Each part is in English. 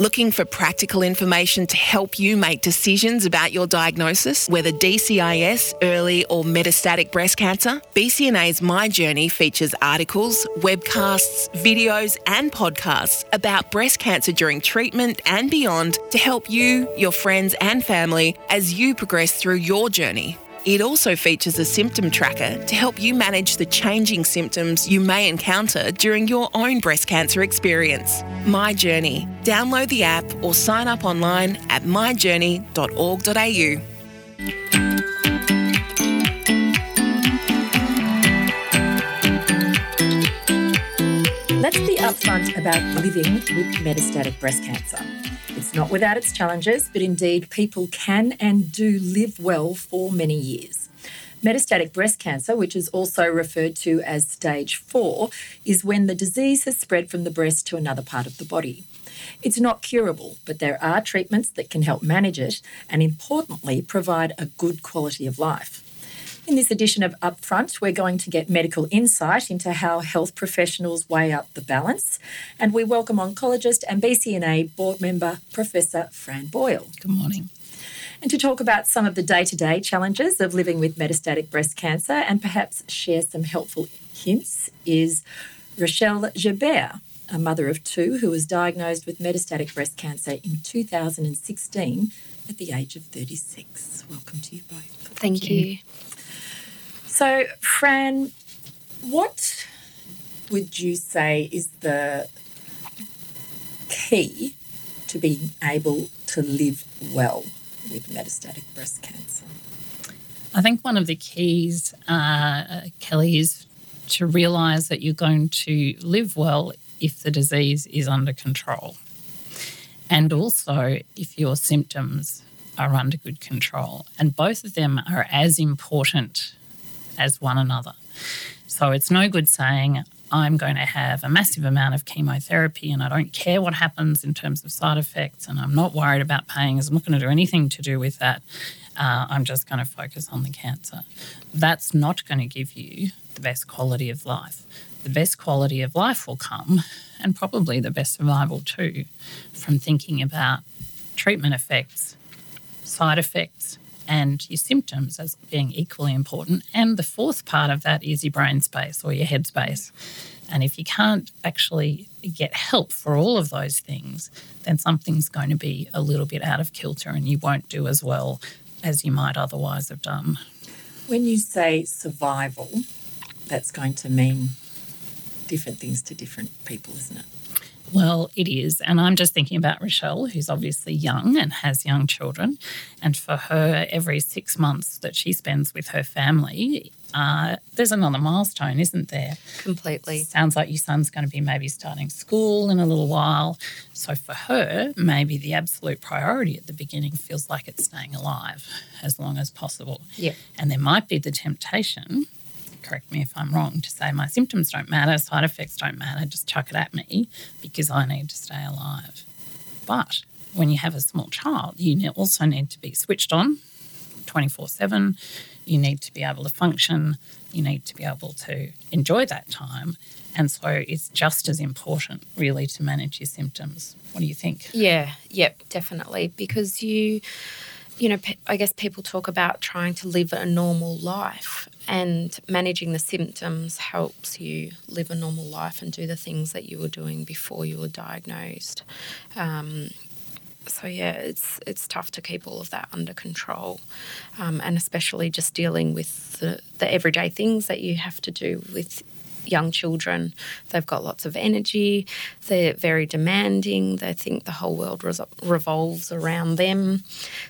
Looking for practical information to help you make decisions about your diagnosis, whether DCIS, early or metastatic breast cancer? BCNA's My Journey features articles, webcasts, videos, and podcasts about breast cancer during treatment and beyond to help you, your friends, and family as you progress through your journey. It also features a symptom tracker to help you manage the changing symptoms you may encounter during your own breast cancer experience. My Journey. Download the app or sign up online at myjourney.org.au. Let's be upfront about living with metastatic breast cancer. Not without its challenges, but indeed, people can and do live well for many years. Metastatic breast cancer, which is also referred to as stage four, is when the disease has spread from the breast to another part of the body. It's not curable, but there are treatments that can help manage it and, importantly, provide a good quality of life. In this edition of Upfront, we're going to get medical insight into how health professionals weigh up the balance. And we welcome oncologist and BCNA board member, Professor Fran Boyle. Good morning. And to talk about some of the day to day challenges of living with metastatic breast cancer and perhaps share some helpful hints is Rochelle Gerbert, a mother of two who was diagnosed with metastatic breast cancer in 2016 at the age of 36. Welcome to you both. Thank, Thank you. you. So, Fran, what would you say is the key to being able to live well with metastatic breast cancer? I think one of the keys, uh, Kelly, is to realise that you're going to live well if the disease is under control. And also if your symptoms are under good control. And both of them are as important as one another. So it's no good saying, I'm going to have a massive amount of chemotherapy and I don't care what happens in terms of side effects and I'm not worried about paying, I'm not going to do anything to do with that. Uh, I'm just going to focus on the cancer. That's not going to give you the best quality of life. The best quality of life will come, and probably the best survival too, from thinking about treatment effects, side effects, and your symptoms as being equally important. And the fourth part of that is your brain space or your head space. And if you can't actually get help for all of those things, then something's going to be a little bit out of kilter and you won't do as well as you might otherwise have done. When you say survival, that's going to mean different things to different people, isn't it? Well, it is. And I'm just thinking about Rochelle, who's obviously young and has young children. And for her, every six months that she spends with her family, uh, there's another milestone, isn't there? Completely. Sounds like your son's going to be maybe starting school in a little while. So for her, maybe the absolute priority at the beginning feels like it's staying alive as long as possible. Yeah. And there might be the temptation correct me if I'm wrong, to say my symptoms don't matter, side effects don't matter, just chuck it at me because I need to stay alive. But when you have a small child, you also need to be switched on 24 7. You need to be able to function. You need to be able to enjoy that time. And so it's just as important, really, to manage your symptoms. What do you think? Yeah, yep, definitely. Because you, you know, I guess people talk about trying to live a normal life, and managing the symptoms helps you live a normal life and do the things that you were doing before you were diagnosed. Um, so yeah, it's it's tough to keep all of that under control, um, and especially just dealing with the, the everyday things that you have to do with young children. They've got lots of energy. They're very demanding. They think the whole world revolves around them.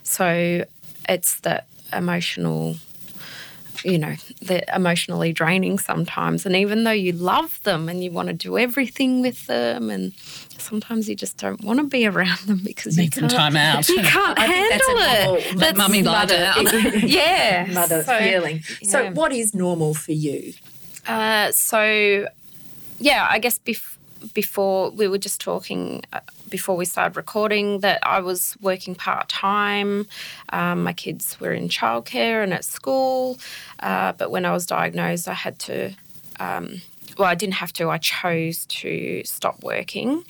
So it's that emotional you know, they're emotionally draining sometimes. And even though you love them and you want to do everything with them, and sometimes you just don't want to be around them because Need you can't, time out. You can't handle it. That's mummy mother, yeah, mother so, feeling. So, yeah. what is normal for you? Uh, so, yeah, I guess bef- before we were just talking uh, before we started recording that I was working part time. Um, my kids were in childcare and at school, uh, but when I was diagnosed, I had to. Um, well, I didn't have to. I chose to stop working,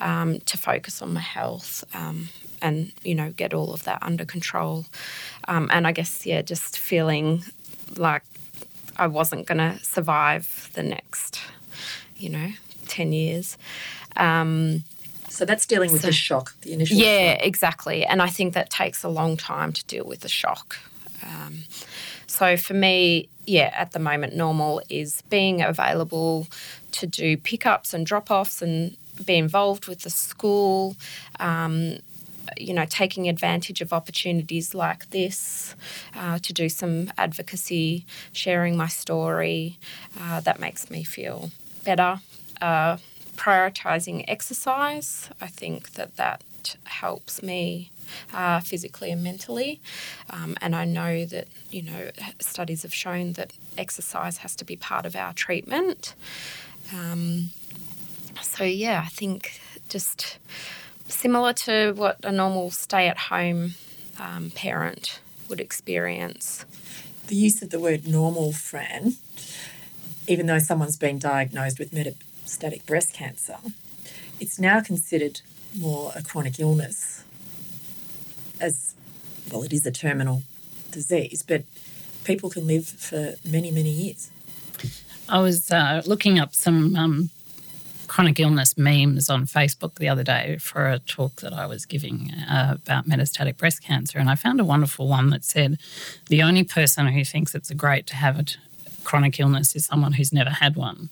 um, to focus on my health um, and, you know, get all of that under control. Um, and I guess, yeah, just feeling like I wasn't going to survive the next, you know, 10 years. Um, so that's dealing with so, the shock, the initial. Yeah, shock. exactly. And I think that takes a long time to deal with the shock. Um, so for me, yeah, at the moment, normal is being available to do pickups and drop offs and be involved with the school. Um, you know, taking advantage of opportunities like this uh, to do some advocacy, sharing my story, uh, that makes me feel better. Uh, prioritizing exercise, I think that that helps me uh, physically and mentally. Um, and I know that, you know, studies have shown that exercise has to be part of our treatment. Um, so, yeah, I think just similar to what a normal stay at home um, parent would experience. The use of the word normal, Fran, even though someone's been diagnosed with metastatic breast cancer, it's now considered more a chronic illness as well, it is a terminal disease, but people can live for many, many years. I was uh, looking up some um, chronic illness memes on Facebook the other day for a talk that I was giving uh, about metastatic breast cancer. And I found a wonderful one that said the only person who thinks it's great to have a chronic illness is someone who's never had one.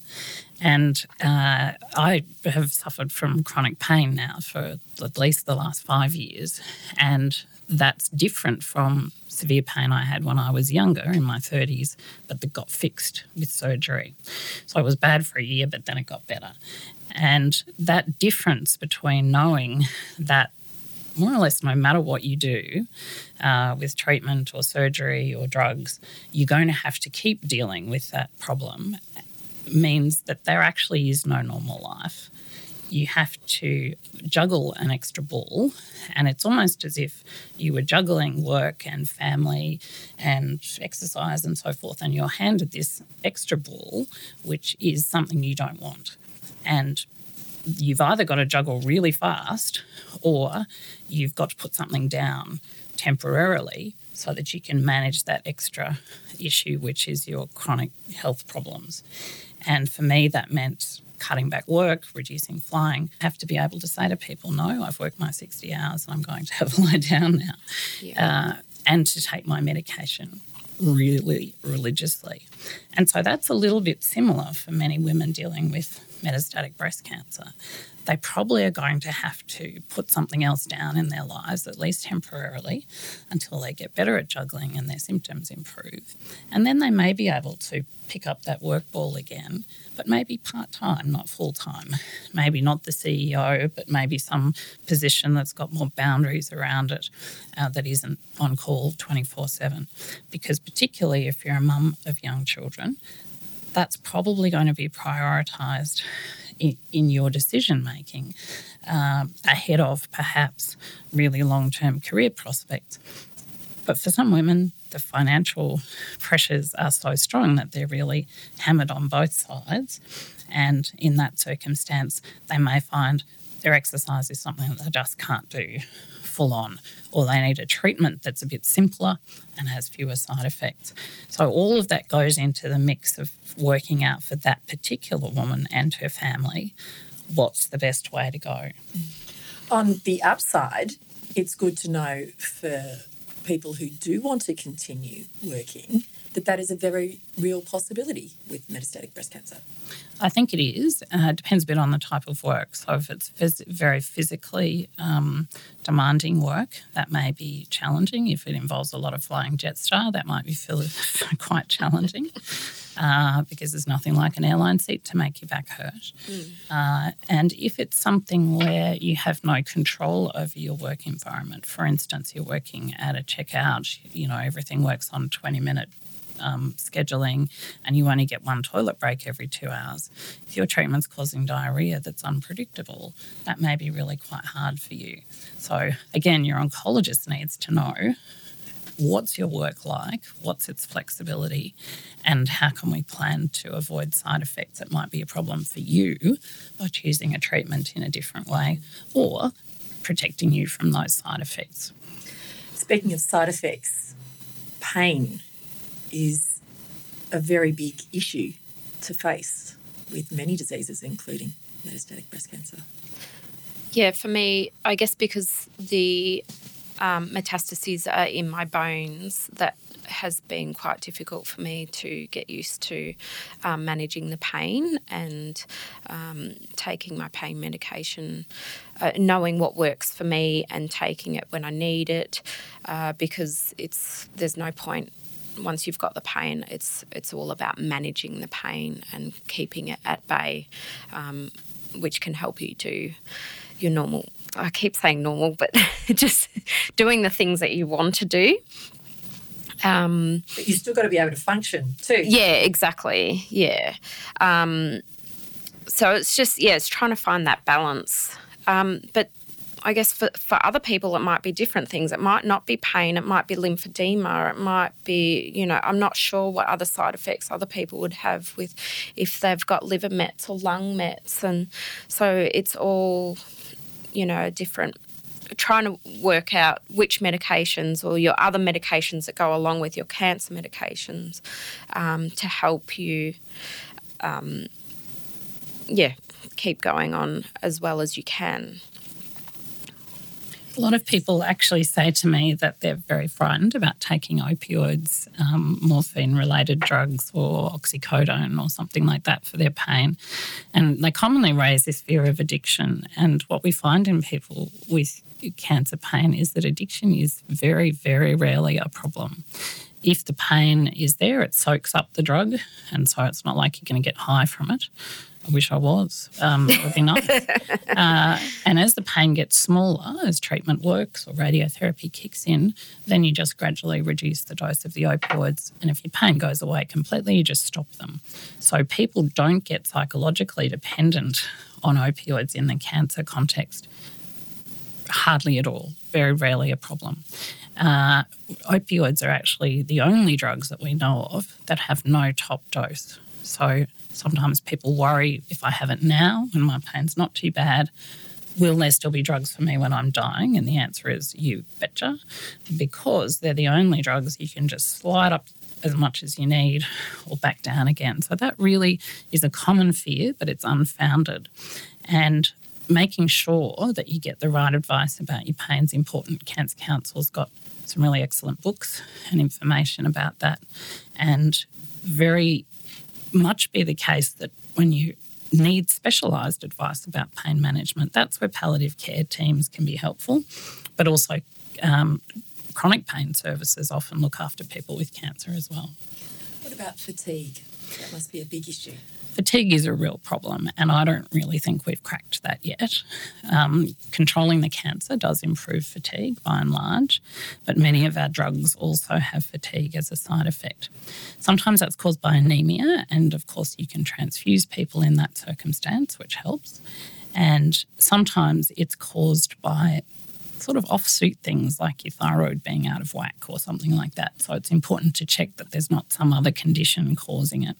And uh, I have suffered from chronic pain now for at least the last five years. And that's different from severe pain I had when I was younger in my 30s, but that got fixed with surgery. So it was bad for a year, but then it got better. And that difference between knowing that more or less no matter what you do uh, with treatment or surgery or drugs, you're going to have to keep dealing with that problem means that there actually is no normal life. You have to juggle an extra ball, and it's almost as if you were juggling work and family and exercise and so forth, and you're handed this extra ball, which is something you don't want. And you've either got to juggle really fast or you've got to put something down temporarily so that you can manage that extra issue, which is your chronic health problems. And for me, that meant cutting back work, reducing flying. I have to be able to say to people, no, I've worked my 60 hours and I'm going to have a lie down now. Yeah. Uh, and to take my medication really religiously. And so that's a little bit similar for many women dealing with metastatic breast cancer they probably are going to have to put something else down in their lives, at least temporarily, until they get better at juggling and their symptoms improve. And then they may be able to pick up that work ball again, but maybe part time, not full time. Maybe not the CEO, but maybe some position that's got more boundaries around it uh, that isn't on call 24 7. Because, particularly if you're a mum of young children, that's probably going to be prioritised in, in your decision making um, ahead of perhaps really long term career prospects. But for some women, the financial pressures are so strong that they're really hammered on both sides. And in that circumstance, they may find their exercise is something that they just can't do full on, or they need a treatment that's a bit simpler and has fewer side effects. So, all of that goes into the mix of working out for that particular woman and her family what's the best way to go. On the upside, it's good to know for people who do want to continue working that that is a very real possibility with metastatic breast cancer. I think it is. Uh, it depends a bit on the type of work. So if it's phys- very physically um, demanding work, that may be challenging. If it involves a lot of flying Jetstar, that might be feel quite challenging. Uh, because there's nothing like an airline seat to make your back hurt. Mm. Uh, and if it's something where you have no control over your work environment, for instance, you're working at a checkout, you know, everything works on 20 minute um, scheduling and you only get one toilet break every two hours, if your treatment's causing diarrhea that's unpredictable, that may be really quite hard for you. So, again, your oncologist needs to know what's your work like, what's its flexibility, and how can we plan to avoid side effects that might be a problem for you by choosing a treatment in a different way or protecting you from those side effects. Speaking of side effects, pain is a very big issue to face with many diseases, including metastatic breast cancer. Yeah, for me, I guess because the um, metastases are in my bones, that has been quite difficult for me to get used to um, managing the pain and um, taking my pain medication, uh, knowing what works for me and taking it when I need it, uh, because it's there's no point once you've got the pain, it's it's all about managing the pain and keeping it at bay, um, which can help you do your normal. I keep saying normal, but just doing the things that you want to do. Um, but you still got to be able to function too. Yeah, exactly. Yeah. Um, so it's just yeah, it's trying to find that balance. Um, but I guess for, for other people, it might be different things. It might not be pain, it might be lymphedema, it might be, you know, I'm not sure what other side effects other people would have with if they've got liver mets or lung mets. And so it's all, you know, different trying to work out which medications or your other medications that go along with your cancer medications um, to help you, um, yeah, keep going on as well as you can. A lot of people actually say to me that they're very frightened about taking opioids, um, morphine related drugs, or oxycodone or something like that for their pain. And they commonly raise this fear of addiction. And what we find in people with cancer pain is that addiction is very, very rarely a problem if the pain is there, it soaks up the drug, and so it's not like you're going to get high from it. I wish I was. Um, it would be nice. uh, and as the pain gets smaller, as treatment works or radiotherapy kicks in, then you just gradually reduce the dose of the opioids. And if your pain goes away completely, you just stop them. So people don't get psychologically dependent on opioids in the cancer context. Hardly at all. Very rarely a problem. Uh, opioids are actually the only drugs that we know of that have no top dose. So Sometimes people worry if I have it now and my pain's not too bad, will there still be drugs for me when I'm dying? And the answer is you betcha, because they're the only drugs you can just slide up as much as you need or back down again. So that really is a common fear, but it's unfounded. And making sure that you get the right advice about your pain is important. Cancer Council's got some really excellent books and information about that. And very much be the case that when you need specialised advice about pain management, that's where palliative care teams can be helpful, but also um, chronic pain services often look after people with cancer as well. What about fatigue? That must be a big issue. Fatigue is a real problem, and I don't really think we've cracked that yet. Um, controlling the cancer does improve fatigue by and large, but many of our drugs also have fatigue as a side effect. Sometimes that's caused by anemia, and of course, you can transfuse people in that circumstance, which helps. And sometimes it's caused by sort of offsuit things like your thyroid being out of whack or something like that. So it's important to check that there's not some other condition causing it.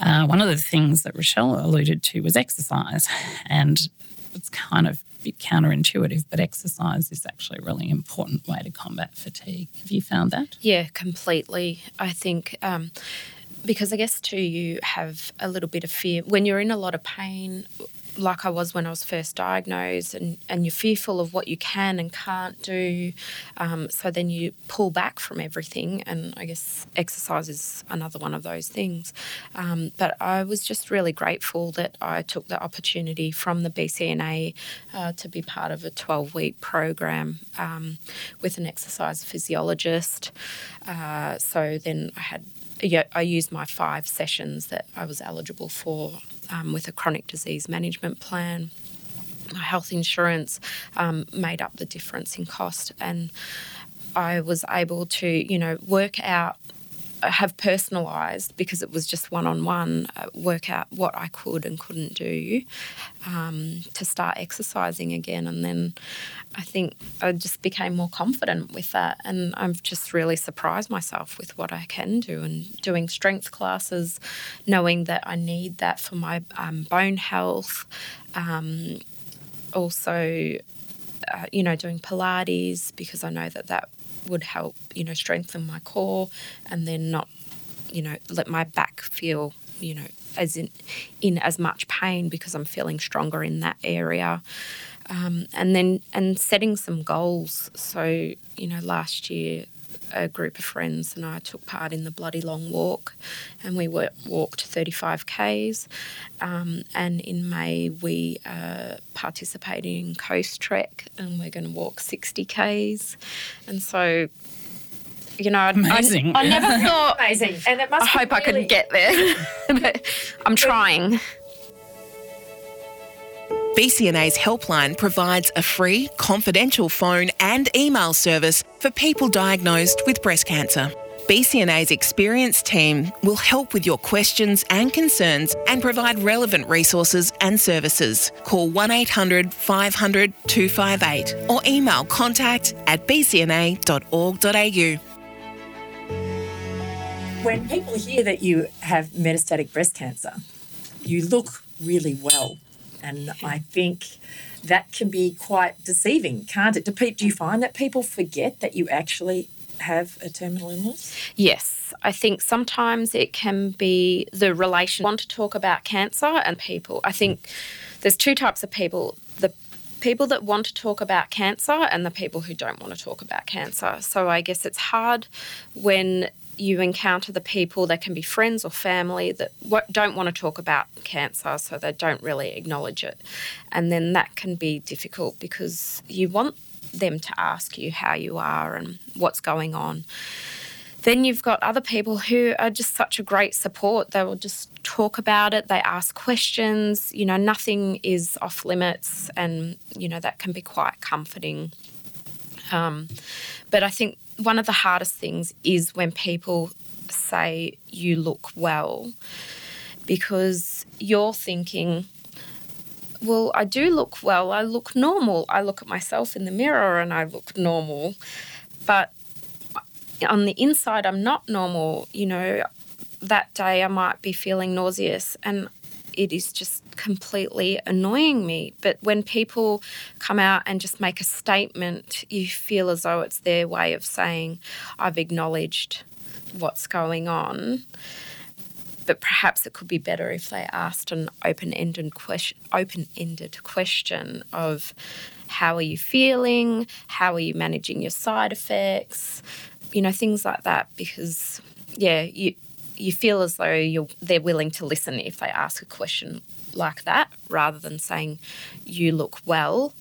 Uh, one of the things that Rochelle alluded to was exercise, and it's kind of a bit counterintuitive, but exercise is actually a really important way to combat fatigue. Have you found that? Yeah, completely. I think. Um, because I guess too, you have a little bit of fear when you're in a lot of pain like I was when I was first diagnosed, and, and you're fearful of what you can and can't do. Um, so then you pull back from everything, and I guess exercise is another one of those things. Um, but I was just really grateful that I took the opportunity from the BCNA uh, to be part of a 12 week program um, with an exercise physiologist. Uh, so then I had yeah, I used my five sessions that I was eligible for um, with a chronic disease management plan. My health insurance um, made up the difference in cost, and I was able to, you know, work out have personalised because it was just one on one, work out what I could and couldn't do um, to start exercising again. And then I think I just became more confident with that. And I've just really surprised myself with what I can do and doing strength classes, knowing that I need that for my um, bone health. Um, also, uh, you know, doing Pilates because I know that that would help, you know, strengthen my core and then not, you know, let my back feel, you know, as in in as much pain because I'm feeling stronger in that area. Um, and then and setting some goals. So, you know, last year a group of friends and I took part in the Bloody Long Walk, and we were, walked 35 k's. Um, and in May we are participating in Coastrek, and we're going to walk 60 k's. And so you know, Amazing. I, I never thought. Amazing, and it must. I hope really... I can get there. But I'm trying. BCNA's helpline provides a free, confidential phone and email service for people diagnosed with breast cancer. BCNA's experienced team will help with your questions and concerns and provide relevant resources and services. Call 1 500 258 or email contact at bcna.org.au. When people hear that you have metastatic breast cancer, you look really well. And I think that can be quite deceiving, can't it? Do, do you find that people forget that you actually have a terminal illness? Yes. I think sometimes it can be the relation want to talk about cancer and people. I think there's two types of people. The people that want to talk about cancer and the people who don't want to talk about cancer. So I guess it's hard when you encounter the people that can be friends or family that don't want to talk about cancer, so they don't really acknowledge it. And then that can be difficult because you want them to ask you how you are and what's going on. Then you've got other people who are just such a great support. They will just talk about it, they ask questions, you know, nothing is off limits, and, you know, that can be quite comforting. Um, but I think one of the hardest things is when people say you look well because you're thinking, well, I do look well. I look normal. I look at myself in the mirror and I look normal. But on the inside, I'm not normal. You know, that day I might be feeling nauseous and it is just completely annoying me. But when people come out and just make a statement, you feel as though it's their way of saying, I've acknowledged what's going on. But perhaps it could be better if they asked an open-ended question, open-ended question of how are you feeling? How are you managing your side effects? You know, things like that because yeah, you you feel as though you're they're willing to listen if they ask a question like that, rather than saying you look well.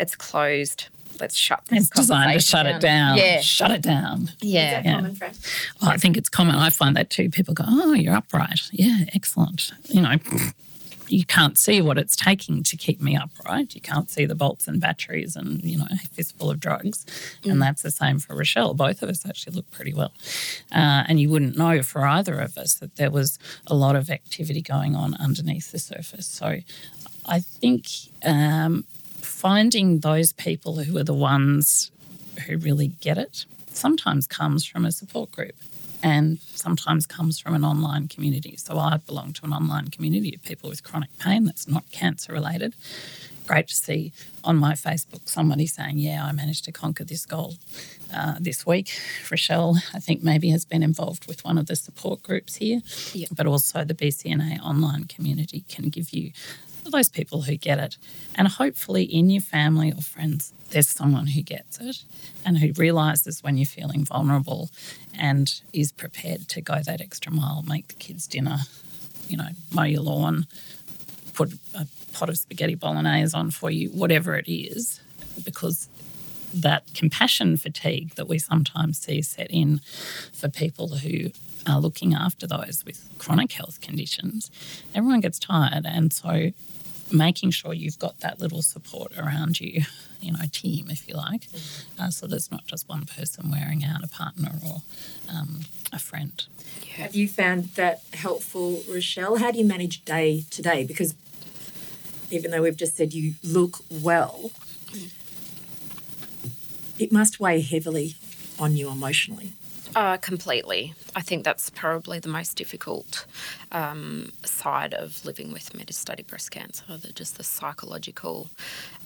It's closed. Let's shut this. Down. It's designed to shut down. it down. Yeah, shut it down. Yeah, yeah. common, Fran? Oh, I think it's common. I find that too. People go, "Oh, you're upright." Yeah, excellent. You know, you can't see what it's taking to keep me upright. You can't see the bolts and batteries and, you know, a fistful of drugs. Mm. And that's the same for Rochelle. Both of us actually look pretty well. Uh, and you wouldn't know for either of us that there was a lot of activity going on underneath the surface. So I think um, finding those people who are the ones who really get it sometimes comes from a support group and sometimes comes from an online community. So I belong to an online community of people with chronic pain that's not cancer related. Great to see on my Facebook somebody saying, Yeah, I managed to conquer this goal uh, this week. Rochelle, I think, maybe has been involved with one of the support groups here, but also the BCNA online community can give you those people who get it. And hopefully, in your family or friends, there's someone who gets it and who realizes when you're feeling vulnerable and is prepared to go that extra mile, make the kids dinner, you know, mow your lawn, put a pot of spaghetti bolognese on for you, whatever it is, because that compassion fatigue that we sometimes see set in for people who are looking after those with chronic health conditions, everyone gets tired. And so making sure you've got that little support around you, you know, team, if you like, uh, so there's not just one person wearing out a partner or um, a friend. Have you found that helpful, Rochelle? How do you manage day to day? Because even though we've just said you look well, it must weigh heavily on you emotionally. Uh, completely. I think that's probably the most difficult um, side of living with metastatic breast cancer, the, just the psychological.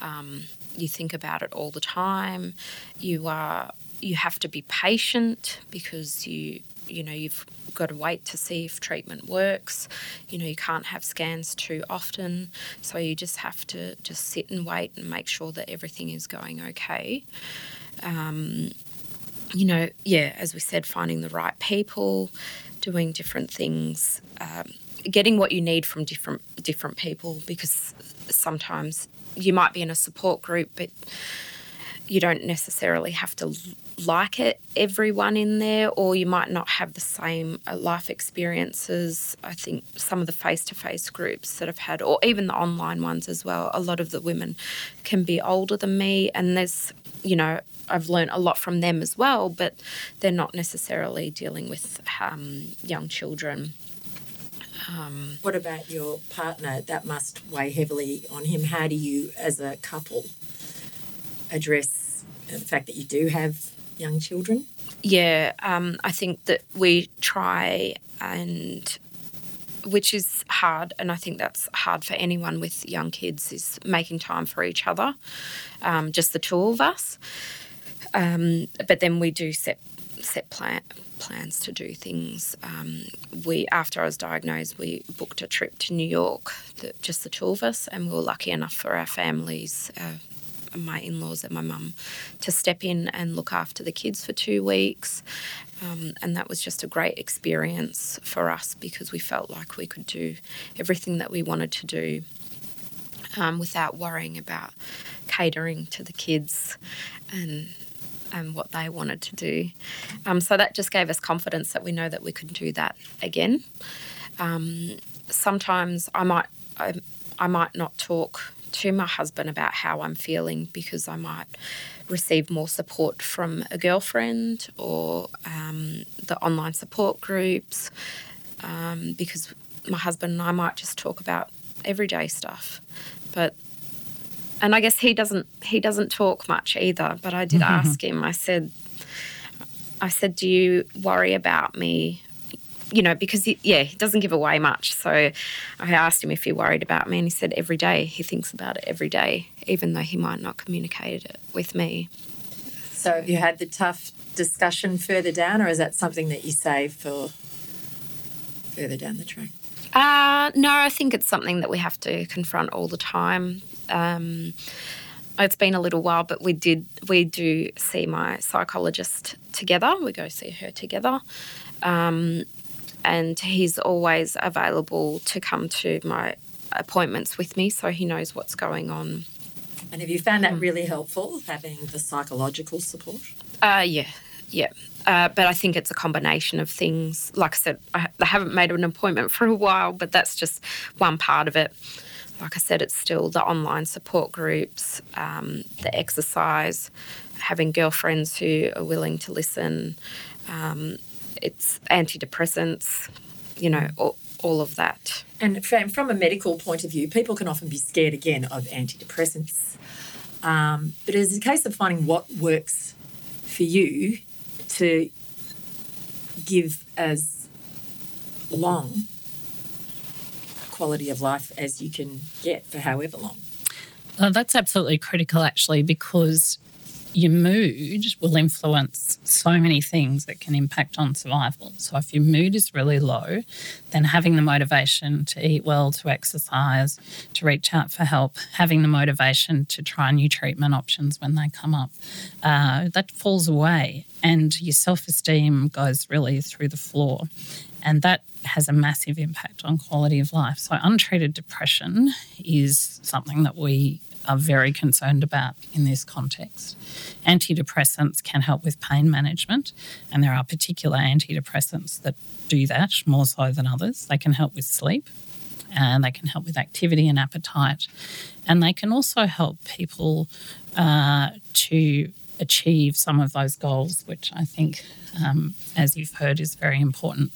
Um, you think about it all the time. You are you have to be patient because you you know you've got to wait to see if treatment works. You know you can't have scans too often, so you just have to just sit and wait and make sure that everything is going okay. Um, you know, yeah, as we said, finding the right people, doing different things, um, getting what you need from different different people because sometimes you might be in a support group, but you don't necessarily have to like it everyone in there or you might not have the same uh, life experiences. I think some of the face-to-face groups that i've had or even the online ones as well a lot of the women can be older than me and there's you know I've learned a lot from them as well, but they're not necessarily dealing with um, young children. Um, what about your partner? That must weigh heavily on him. How do you, as a couple, address the fact that you do have young children? Yeah, um, I think that we try and which is hard, and I think that's hard for anyone with young kids, is making time for each other, um, just the two of us. Um, but then we do set set plan, plans to do things. Um, we after I was diagnosed, we booked a trip to New York, the, just the two of us, and we were lucky enough for our families. Uh, my in-laws and my mum to step in and look after the kids for two weeks um, and that was just a great experience for us because we felt like we could do everything that we wanted to do um, without worrying about catering to the kids and and what they wanted to do. Um, so that just gave us confidence that we know that we could do that again. Um, sometimes I might I, I might not talk to my husband about how I'm feeling because I might receive more support from a girlfriend or um, the online support groups um, because my husband and I might just talk about everyday stuff. But and I guess he doesn't he doesn't talk much either. But I did mm-hmm. ask him. I said, I said, do you worry about me? You know, because he, yeah, he doesn't give away much. So I asked him if he worried about me, and he said every day he thinks about it every day, even though he might not communicate it with me. So have you had the tough discussion further down, or is that something that you save for further down the track? Uh, no, I think it's something that we have to confront all the time. Um, it's been a little while, but we did we do see my psychologist together. We go see her together, um, and he's always available to come to my appointments with me, so he knows what's going on. And have you found that really helpful having the psychological support? Uh, yeah, yeah. Uh, but I think it's a combination of things. Like I said, I, I haven't made an appointment for a while, but that's just one part of it like I said, it's still the online support groups, um, the exercise, having girlfriends who are willing to listen. Um, it's antidepressants, you know, all, all of that. And from a medical point of view, people can often be scared again of antidepressants. Um, but it's a case of finding what works for you to give as long quality of life as you can get for however long. Uh, that's absolutely critical, actually, because your mood will influence so many things that can impact on survival. So, if your mood is really low, then having the motivation to eat well, to exercise, to reach out for help, having the motivation to try new treatment options when they come up, uh, that falls away and your self esteem goes really through the floor. And that has a massive impact on quality of life. So, untreated depression is something that we are very concerned about in this context. Antidepressants can help with pain management, and there are particular antidepressants that do that more so than others. They can help with sleep. and they can help with activity and appetite. And they can also help people uh, to achieve some of those goals, which I think, um, as you've heard, is very important.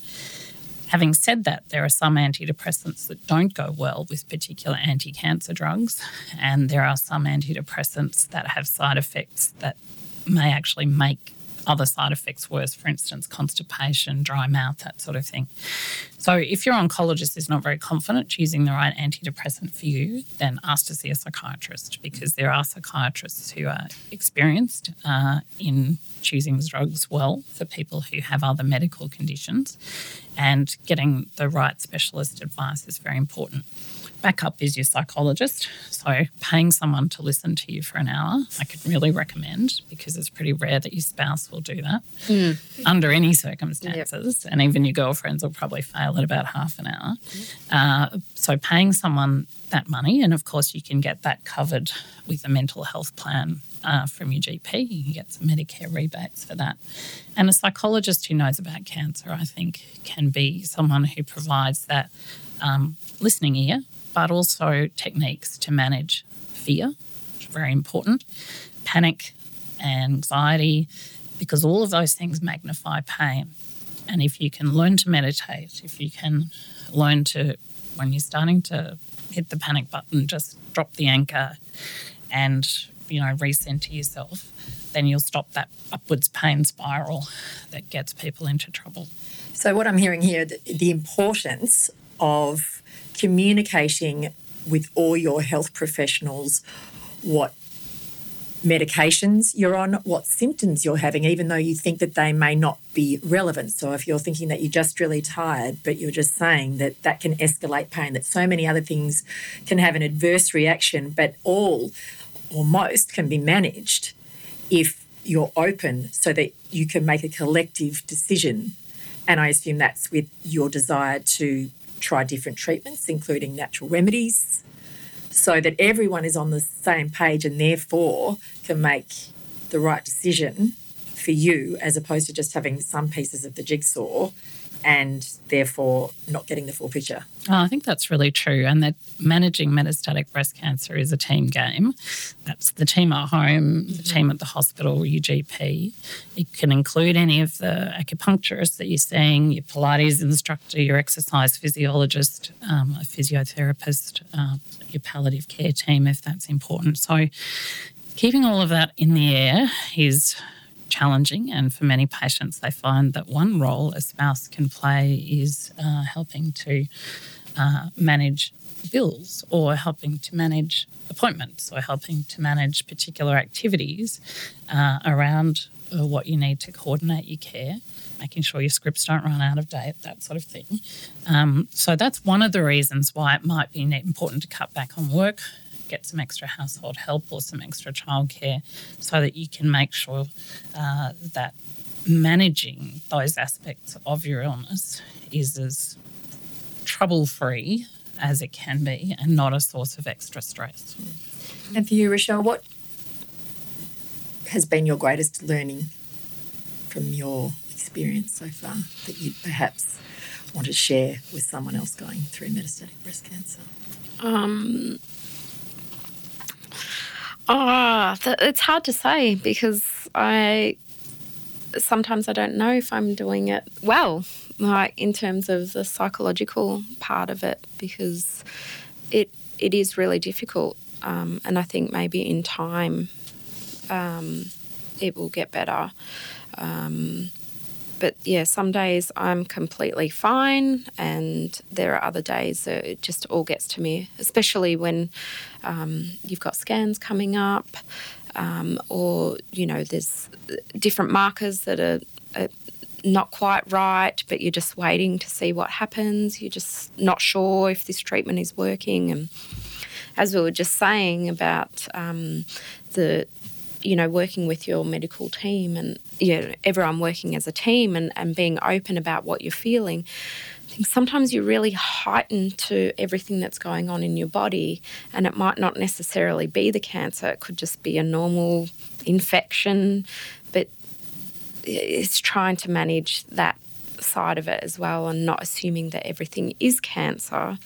Having said that, there are some antidepressants that don't go well with particular anti cancer drugs, and there are some antidepressants that have side effects that may actually make other side effects worse, for instance, constipation, dry mouth, that sort of thing. So, if your oncologist is not very confident choosing the right antidepressant for you, then ask to see a psychiatrist because there are psychiatrists who are experienced uh, in choosing drugs well for people who have other medical conditions. And getting the right specialist advice is very important backup is your psychologist. So, paying someone to listen to you for an hour, I could really recommend because it's pretty rare that your spouse will do that mm. under any circumstances. Yep. And even your girlfriends will probably fail at about half an hour. Uh, so, paying someone that money, and of course, you can get that covered with a mental health plan uh, from your GP. You can get some Medicare rebates for that. And a psychologist who knows about cancer, I think, can be someone who provides that um, listening ear but also techniques to manage fear, very important, panic, anxiety, because all of those things magnify pain. And if you can learn to meditate, if you can learn to, when you're starting to hit the panic button, just drop the anchor and, you know, recenter yourself, then you'll stop that upwards pain spiral that gets people into trouble. So, what I'm hearing here, the, the importance of communicating with all your health professionals what medications you're on, what symptoms you're having, even though you think that they may not be relevant. So, if you're thinking that you're just really tired, but you're just saying that that can escalate pain, that so many other things can have an adverse reaction, but all or most can be managed if you're open so that you can make a collective decision. And I assume that's with your desire to try different treatments, including natural remedies, so that everyone is on the same page and therefore can make the right decision for you as opposed to just having some pieces of the jigsaw and therefore not getting the full picture. Oh, I think that's really true. And that managing metastatic breast cancer is a team game. That's the team at home, the mm-hmm. team at the hospital, your GP. It can include any of the acupuncturists that you're seeing, your Pilates instructor, your exercise physiologist, um, a physiotherapist, uh, your palliative care team if that's important. So keeping all of that in the air is challenging. And for many patients, they find that one role a spouse can play is uh, helping to uh, manage bills or helping to manage appointments or helping to manage particular activities uh, around uh, what you need to coordinate your care. Making sure your scripts don't run out of date, that sort of thing. Um, so, that's one of the reasons why it might be important to cut back on work get some extra household help or some extra childcare so that you can make sure uh, that managing those aspects of your illness is as trouble free as it can be and not a source of extra stress. And for you, Rochelle, what has been your greatest learning from your experience so far that you perhaps want to share with someone else going through metastatic breast cancer? Um, Oh, it's hard to say because I sometimes I don't know if I'm doing it well, like in terms of the psychological part of it, because it it is really difficult. Um, and I think maybe in time um, it will get better. Um, but yeah, some days I'm completely fine, and there are other days that it just all gets to me, especially when um, you've got scans coming up, um, or you know, there's different markers that are, are not quite right, but you're just waiting to see what happens. You're just not sure if this treatment is working, and as we were just saying about um, the you know, working with your medical team and you know, everyone working as a team and, and being open about what you're feeling. I think sometimes you're really heightened to everything that's going on in your body, and it might not necessarily be the cancer, it could just be a normal infection, but it's trying to manage that side of it as well and not assuming that everything is cancer.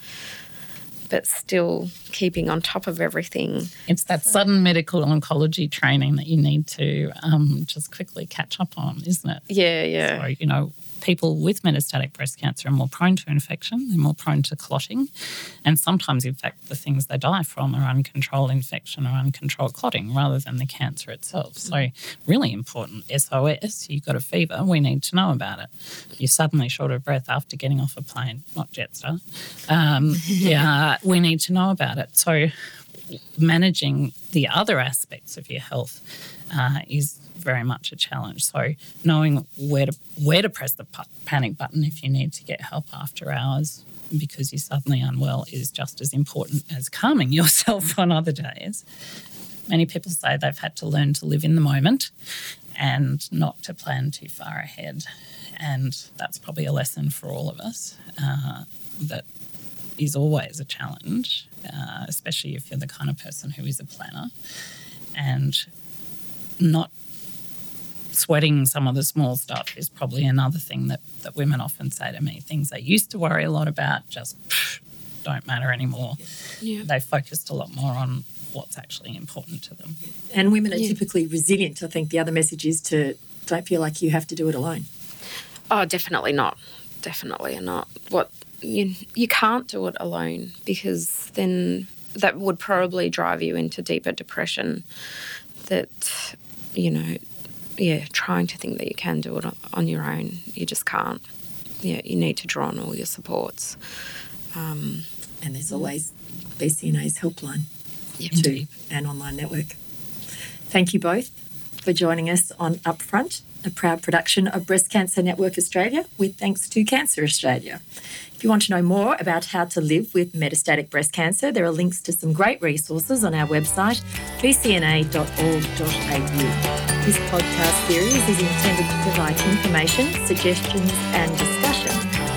But still keeping on top of everything. It's that sudden medical oncology training that you need to um, just quickly catch up on, isn't it? Yeah, yeah. So, you know, people with metastatic breast cancer are more prone to infection, they're more prone to clotting. And sometimes, in fact, the things they die from are uncontrolled infection or uncontrolled clotting rather than the cancer itself. So, really important SOS. You've got a fever, we need to know about it. You're suddenly short of breath after getting off a plane, not Jetstar. Um, yeah, we need to know about it. So, managing the other aspects of your health uh, is very much a challenge. So knowing where to where to press the panic button if you need to get help after hours because you're suddenly unwell is just as important as calming yourself on other days. Many people say they've had to learn to live in the moment and not to plan too far ahead. And that's probably a lesson for all of us uh, that is always a challenge, uh, especially if you're the kind of person who is a planner. And not sweating some of the small stuff is probably another thing that, that women often say to me. Things they used to worry a lot about just pff, don't matter anymore. Yeah. They focused a lot more on what's actually important to them. And women are yeah. typically resilient. I think the other message is to don't feel like you have to do it alone. Oh, definitely not. Definitely not. What you you can't do it alone because then that would probably drive you into deeper depression. That you know yeah, trying to think that you can do it on your own. You just can't. Yeah, you need to draw on all your supports. Um, and there's always BCNA's helpline yep. too, an online network. Thank you both for joining us on Upfront, a proud production of Breast Cancer Network Australia, with thanks to Cancer Australia. If you want to know more about how to live with metastatic breast cancer, there are links to some great resources on our website, bcna.org.au. This podcast series is intended to provide information, suggestions, and discussion.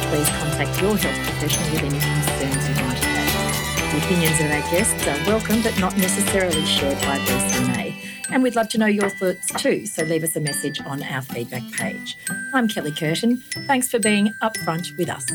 Please contact your health professional with any concerns you might have. The opinions of our guests are welcome but not necessarily shared by BCNA. And we'd love to know your thoughts too, so leave us a message on our feedback page. I'm Kelly Curtin. Thanks for being upfront with us.